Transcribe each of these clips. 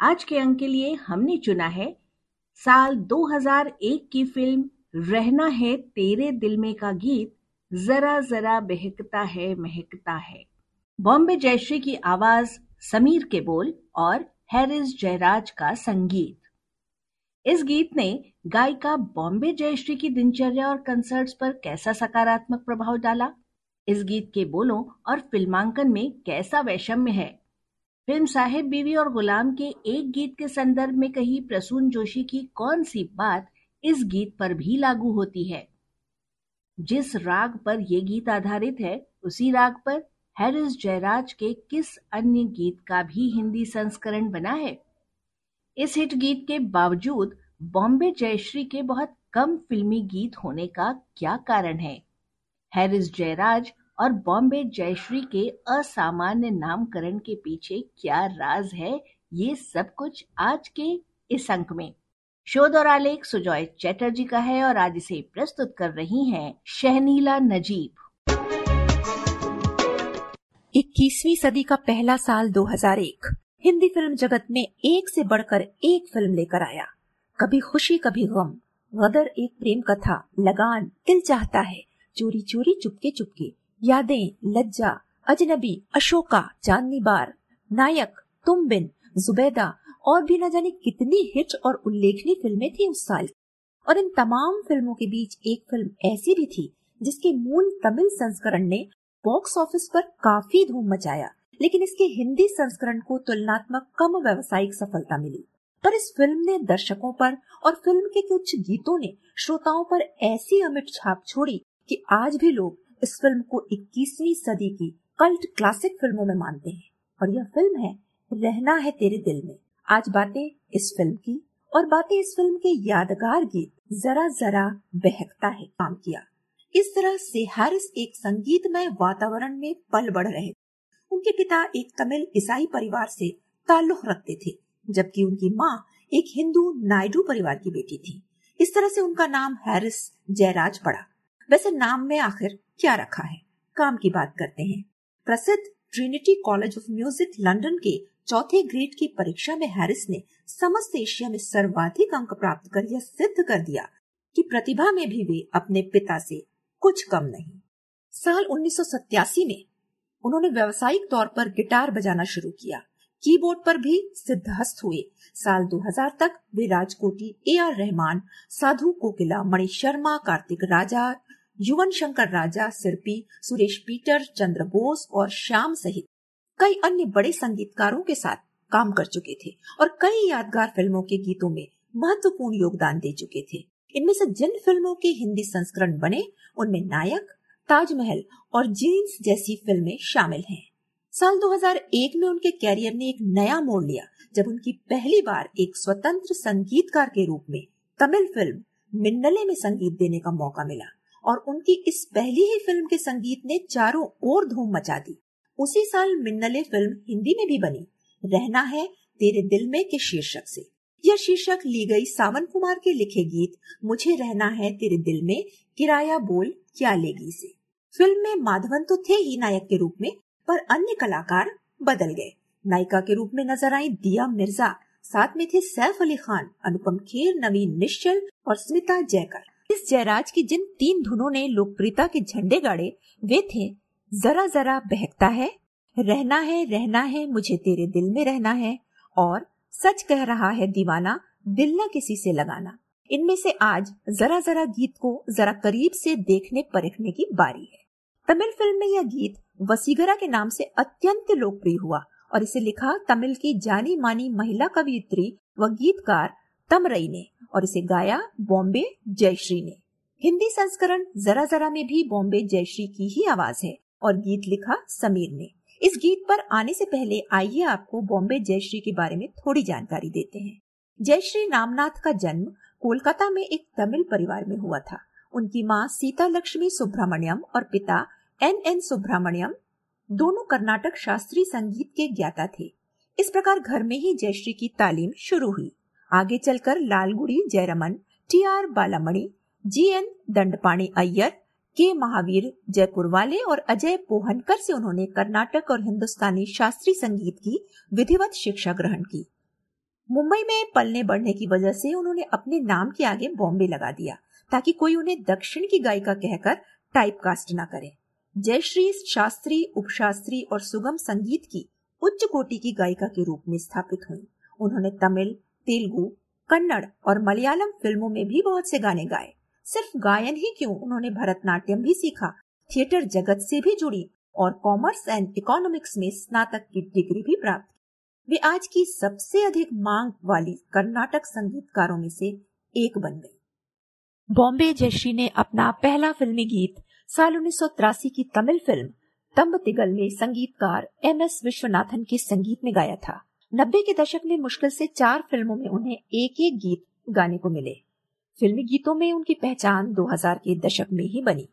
आज के अंक के लिए हमने चुना है साल 2001 की फ़िल्म रहना है तेरे दिल में का गीत, जरा जरा बहकता है, महकता है। बॉम्बे जयश्री की आवाज़ समीर के बोल और हैरिस जयराज का संगीत। इस गीत ने गायिका बॉम्बे जयश्री की दिनचर्या और कंसर्ट्स पर कैसा सकारात्मक प्रभाव डाला? इस गीत के बोलों और फिल्मांकन में कैसा वैषम्य है? फ़िल्म साहेब बीवी और गुलाम के एक गीत के संदर्भ में कही प्रसून जोशी की कौन सी बात इस गीत पर भी लागू होती है? जिस राग पर यह गीत आधारित है, उसी राग पर हैरिस जयराज के किस अन्य गीत का भी हिंदी संस्करण बना है? इस हिट गीत के बावजूद बॉम्बे जयश्री के बहुत कम फिल्मी गीत होने का क्या कारण है? हैरिस जयराज और बॉम्बे जयश्री के असामान्य नामकरण के पीछे क्या राज है, ये सब कुछ आज के इस अंक में। शोध और आलेख सुजॉय चैटर्जी का है और आज इसे प्रस्तुत कर रही हैं शहनीला नजीब। इक्कीसवीं सदी का पहला साल 2001 हिंदी फ़िल्म जगत में एक से बढ़कर एक फ़िल्म लेकर आया। कभी खुशी, कभी गम। गदर एक प्रेम कथा, लगान, दिल चाहता है। चोरी चोरी, चुपके चुपके। यादें, लज्जा, अजनबी, अशोका, चांदनी बार, नायक, तुम बिन, जुबैदा, और भी न जाने कितनी हिट और उल्लेखनीय फ़िल्में थी उस साल और इन तमाम फ़िल्मों के बीच एक फ़िल्म ऐसी भी थी, जिसके मूल तमिल संस्करण ने बॉक्स ऑफ़िस पर काफ़ी धूम मचाया, लेकिन इसके हिंदी संस्करण को तुलनात्मक कम व्यवसायिक सफलता मिली। पर इस फ़िल्म ने दर्शकों पर और फ़िल्म के कुछ गीतों ने श्रोताओं पर ऐसी अमिट छाप छोड़ी कि आज भी लोग इस फ़िल्म को 21वीं सदी की कल्ट क्लासिक फ़िल्मों में मानते हैं। और यह फ़िल्म है, रहना है तेरे दिल में। आज बातें इस फ़िल्म की, और बातें इस फ़िल्म के यादगार गीत जरा जरा बहकता है काम किया। इस तरह से हैरिस एक संगीतमय वातावरण में पल बढ़ रहे उनके पिता एक तमिल ईसाई परिवार से ताल्लुक रखते थे, जबकि उनकी माँ एक हिंदू नायडू परिवार की बेटी थी। इस तरह से उनका नाम हैरिस जयराज पड़ा। वैसे नाम में आखिर क्या रखा है? काम की बात करते हैं। प्रसिद्ध Trinity college of music London के चौथे ग्रेड की परीक्षा में हैरिस ने समस्त एशिया में सर्वाधिक अंक प्राप्त कर यह सिद्ध कर दिया कि प्रतिभा में भी वे अपने पिता से कुछ कम नहीं। साल उन्नीस सौ सतासी में उन्होंने व्यावसायिक तौर पर गिटार बजाना शुरू किया। कीबोर्ड पर भी सिद्धहस्त हुए। साल 2000 तक वे Rajkoti A R Rahman, Sadhu Kokila, Mani Sharma, Karthik Raja Yuvan Shankar Raja, Sirpy, Suresh Peter, Chandra Bose और श्याम सहित कई अन्य बड़े संगीतकारों के साथ काम कर चुके थे और कई यादगार फ़िल्मों के गीतों में महत्वपूर्ण योगदान दे चुके थे। इनमें से जिन फ़िल्मों के हिंदी संस्करण बने, उनमें नायक, ताजमहल और जीन्स जैसी फ़िल्में शामिल हैं। साल 2001 में उनके कैरियर ने एक नया मोड़ लिया, जब उनकी पहली बार एक स्वतंत्र संगीतकार के रूप में तमिल फ़िल्म मिन्नले में संगीत देने का मौका मिला। और उनकी इस पहली ही फ़िल्म के संगीत ने चारों ओर धूम मचा दी। उसी साल मिन्नले फ़िल्म हिंदी में भी बनी, रहना है तेरे दिल में के शीर्षक से। यह शीर्षक ली गई सावन कुमार के लिखे गीत, मुझे रहना है तेरे दिल में, किराया बोल क्या लेगी से फ़िल्म में माधवन तो थे ही नायक के रूप में, पर अन्य कलाकार बदल गए। नायिका के रूप में नज़र आई दिया मिर्ज़ा, साथ में थे सैफ अली खान, अनुपम खेर, नवीन निश्चल और स्मिता जयकर। इस जयराज की जिन तीन धुनों ने लोकप्रियता के झंडे गाड़े, वे थे, जरा जरा बहकता है, रहना है रहना है, मुझे तेरे दिल में रहना है, और सच कह रहा है दीवाना, दिल न किसी से लगाना। इनमें से आज जरा जरा गीत को जरा करीब से देखने परखने की बारी है। तमिल फ़िल्म में यह गीत वसीगरा के नाम से अत्यंत लोकप्रिय हुआ, और इसे लिखा तमिल की जानी मानी महिला कवियत्री व गीतकार तमरई ने और इसे गाया बॉम्बे जयश्री ने। हिंदी संस्करण जरा जरा में भी बॉम्बे जयश्री की ही आवाज़ है और गीत लिखा समीर ने। इस गीत पर आने से पहले आइए आपको बॉम्बे जयश्री के बारे में थोड़ी जानकारी देते हैं। जयश्री नामनाथ का जन्म कोलकाता में एक तमिल परिवार में हुआ था। उनकी माँ सीता लक्ष्मी सुब्रमण्यम और पिता एन एन सुब्रमण्यम दोनों कर्नाटक शास्त्रीय संगीत के ज्ञाता थे। इस प्रकार घर में ही जयश्री की तालीम शुरू हुई। आगे चलकर Lalgudi, Jayaraman, T R Balamani, G N Dandapani Iyer, K Mahavir Jaipur वाले और अजय पोहनकर से उन्होंने कर्नाटक और हिंदुस्तानी शास्त्रीय संगीत की विधिवत शिक्षा ग्रहण की। मुंबई में पलने बढ़ने की वजह से उन्होंने अपने नाम के आगे बॉम्बे लगा दिया, ताकि कोई उन्हें दक्षिण की गायिका कहकर टाइपकास्ट न करे। जयश्री शास्त्री, उपशास्त्री और सुगम संगीत की उच्च कोटि की गायिका के रूप में स्थापित हुई। उन्होंने तमिल तेलुगु, कन्नड़ और मलयालम फ़िल्मों में भी बहुत से गाने गाए। सिर्फ़ गायन ही क्यों? उन्होंने भरतनाट्यम भी सीखा, थिएटर जगत से भी जुड़ी और कॉमर्स एंड इकोनॉमिक्स में स्नातक की डिग्री भी प्राप्त वे आज की सबसे अधिक मांग वाली कर्नाटक संगीतकारों में से एक बन गई। बॉम्बे जयश्री ने अपना पहला फिल्मी गीत, साल उन्नीस सौ तिरासी की तमिल फ़िल्म तम्ब तिगल में संगीतकार एम एस विश्वनाथन के संगीत में गाया था। नब्बे के दशक में मुश्किल से चार फ़िल्मों में उन्हें एक एक गीत गाने को मिले। फिल्मी गीतों में उनकी पहचान 2000 के दशक में ही बनी।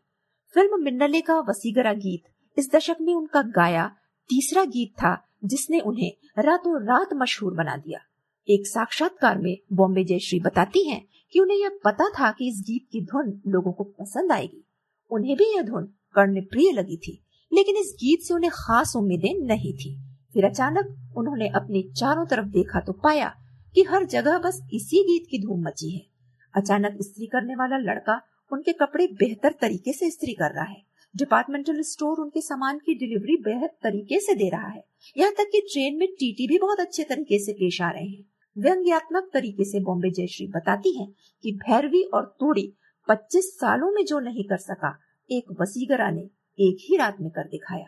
फ़िल्म मिन्नले का वसीगरा गीत इस दशक में उनका गाया तीसरा गीत था जिसने उन्हें रातों रात मशहूर बना दिया। एक साक्षात्कार में बॉम्बे जयश्री बताती हैं कि उन्हें यह पता था कि इस गीत की धुन लोगों को पसंद आएगी। उन्हें भी यह धुन कर्ण प्रिय लगी थी, लेकिन इस गीत से उन्हें खास उम्मीदें नहीं थी। फिर अचानक उन्होंने अपने चारों तरफ़ देखा तो पाया कि हर जगह बस इसी गीत की धूम मची है। अचानक स्त्री करने वाला लड़का उनके कपड़े बेहतर तरीके से स्त्री कर रहा है। डिपार्टमेंटल स्टोर उनके सामान की डिलीवरी बेहद तरीके से दे रहा है। यहाँ तक कि ट्रेन में टीटी भी बहुत अच्छे तरीके से पेश आ रहे हैं। व्यंग्यात्मक तरीके से बॉम्बे जयश्री बताती हैं कि भैरवी और तोड़ी 25 सालों में जो नहीं कर सका, एक वसीगरा ने एक ही रात में कर दिखाया।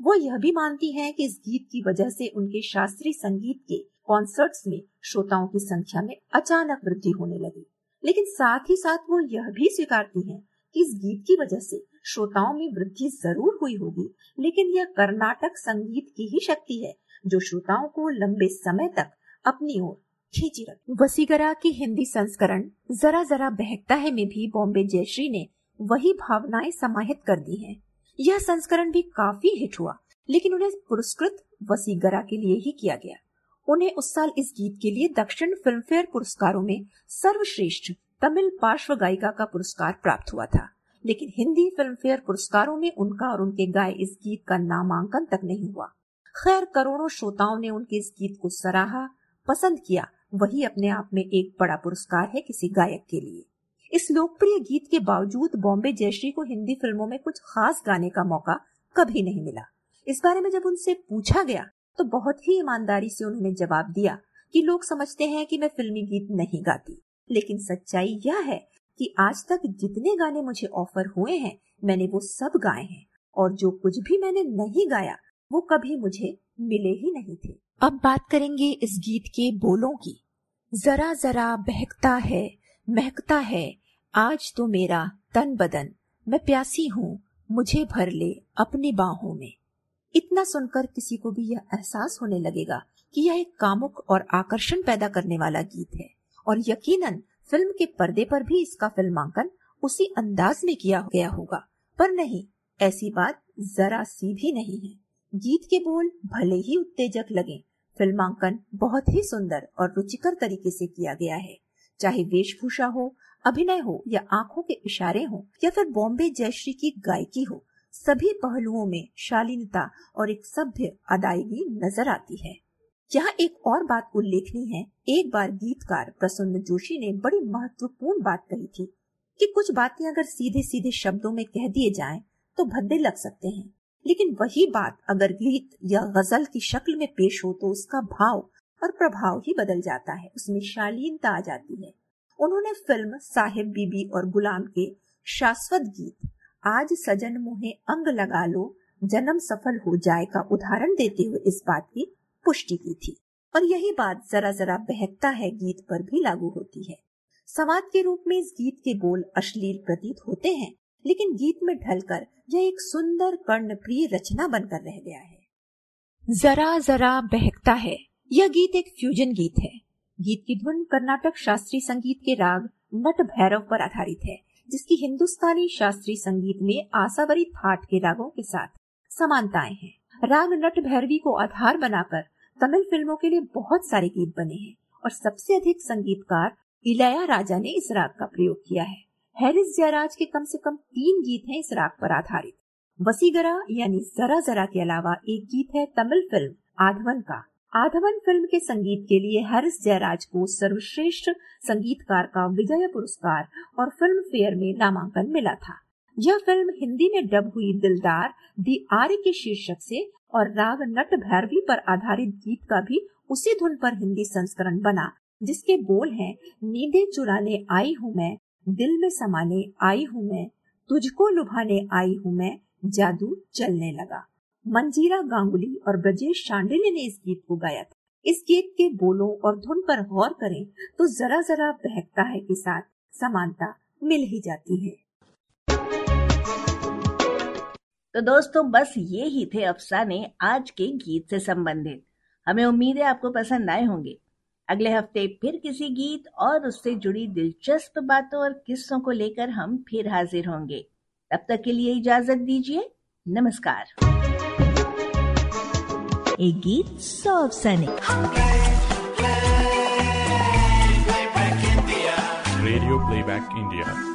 वो यह भी मानती हैं कि इस गीत की वजह से उनके शास्त्रीय संगीत के कॉन्सर्ट्स में श्रोताओं की संख्या में अचानक वृद्धि होने लगी लेकिन साथ ही साथ वो यह भी स्वीकारती हैं कि इस गीत की वजह से श्रोताओं में वृद्धि ज़रूर हुई होगी, लेकिन यह कर्नाटक संगीत की ही शक्ति है, जो श्रोताओं को लंबे समय तक अपनी ओर खींची रखी वसीगरा की हिंदी संस्करण जरा जरा बहकता है में भी बॉम्बे जयश्री ने वही भावनाएँ समाहित कर दी हैं। यह संस्करण भी काफ़ी हिट हुआ, लेकिन उन्हें पुरस्कृत वसीगरा के लिए ही किया गया। उन्हें उस साल इस गीत के लिए दक्षिण फ़िल्म फेयर पुरस्कारों में सर्वश्रेष्ठ तमिल पार्श्व गायिका का पुरस्कार प्राप्त हुआ था। लेकिन हिंदी फ़िल्म फेयर पुरस्कारों में उनका और उनके गाय इस गीत का नामांकन तक नहीं हुआ। खैर, करोड़ों श्रोताओं ने उनके इस गीत को सराहा, पसंद किया। वही अपने आप में एक बड़ा पुरस्कार है किसी गायक के लिए। इस लोकप्रिय गीत के बावजूद बॉम्बे जयश्री को हिंदी फ़िल्मों में कुछ खास गाने का मौका कभी नहीं मिला। इस बारे में जब उनसे पूछा गया तो बहुत ही ईमानदारी से उन्होंने जवाब दिया कि लोग समझते हैं कि मैं फिल्मी गीत नहीं गाती। लेकिन सच्चाई यह है कि आज तक जितने गाने मुझे ऑफ़र हुए हैं, मैंने वो सब गाए हैं, और जो कुछ भी मैंने नहीं गाया, वो कभी मुझे मिले ही नहीं थे। अब बात करेंगे इस गीत के बोलों की। जरा जरा बहकता है महकता है, आज तो मेरा तन बदन। मैं प्यासी हूँ, मुझे भर ले अपनी बाहों में। इतना सुनकर किसी को भी यह एहसास होने लगेगा कि यह एक कामुक और आकर्षण पैदा करने वाला गीत है और यकीनन फ़िल्म के पर्दे पर भी इसका फिल्मांकन उसी अंदाज में किया गया होगा। पर नहीं, ऐसी बात जरा सी भी नहीं है। गीत के बोल भले ही उत्तेजक लगे, फिल्मांकन बहुत ही सुंदर और रुचिकर तरीके से किया गया है। चाहे वेशभूषा हो, अभिनय हो या आँखों के इशारे हो या फिर बॉम्बे जयश्री की गायकी हो, सभी पहलुओं में शालीनता और एक सभ्य अदायगी नज़र आती है। यहाँ एक और बात उल्लेखनीय है। एक बार गीतकार प्रसन्न जोशी ने बड़ी महत्वपूर्ण बात कही थी कि कुछ बातें अगर सीधे सीधे शब्दों में कह दिए जाएँ तो भद्दे लग सकते हैं। लेकिन वही बात अगर गीत या गज़ल की शक्ल में पेश हो तो उसका भाव और प्रभाव ही बदल जाता है, उसमें शालीनता आ जाती है। उन्होंने फ़िल्म साहिब बीबी और गुलाम के शाश्वत गीत, आज सजन मुहे अंग लगा लो, जन्म सफल हो जाए का उदाहरण देते हुए इस बात की पुष्टि की थी। और यही बात जरा जरा बहकता है, गीत पर भी लागू होती है। संवाद के रूप में इस गीत के बोल अश्लील प्रतीत होते हैं, लेकिन गीत में ढलकर यह एक सुंदर कर्णप्रिय रचना बनकर रह गया है। जरा जरा बहकता है यह गीत एक फ्यूजन गीत है। गीत की धुन कर्नाटक शास्त्रीय संगीत के राग नट भैरव पर आधारित है, जिसकी हिंदुस्तानी शास्त्रीय संगीत में आसावरी थाट के रागों के साथ समानताएँ हैं। राग नट भैरवी को आधार बनाकर तमिल फ़िल्मों के लिए बहुत सारे गीत बने हैं और सबसे अधिक संगीतकार इलया राजा ने इस राग का प्रयोग किया है। हैरिस जयराज के कम से कम तीन गीत हैं इस राग पर आधारित। वसीगरा यानी जरा जरा के अलावा एक गीत है तमिल फ़िल्म आधवन का। आधवन फ़िल्म के संगीत के लिए हैरिस जयराज को सर्वश्रेष्ठ संगीतकार का विजय पुरस्कार और फ़िल्म फेयर में नामांकन मिला था। यह फ़िल्म हिंदी में डब हुई दिलदार दी आर्य के शीर्षक से और राग नट भैरवी पर आधारित गीत का भी उसी धुन पर हिंदी संस्करण बना, जिसके बोल हैं, नींदे चुराने आई हूँ मैं, दिल में समाने आई हूँ मैं, तुझको लुभाने आई हूँ मैं, जादू चलने लगा। मंजीरा गांगुली और ब्रजेश शांडिल्य ने इस गीत को गाया था। इस गीत के बोलों और धुन पर गौर करें तो जरा जरा बहकता है के साथ समानता मिल ही जाती है। तो दोस्तों, बस ये ही थे अफसाने आज के गीत से संबंधित। हमें उम्मीद है आपको पसंद आए होंगे। अगले हफ़्ते फिर किसी गीत और उससे जुड़ी दिलचस्प बातों और किस्सों को लेकर हम फिर हाजिर होंगे। तब तक के लिए इजाज़त दीजिए। नमस्कार। एक गीत सौ अफसाने रेडियो प्लेबैक इंडिया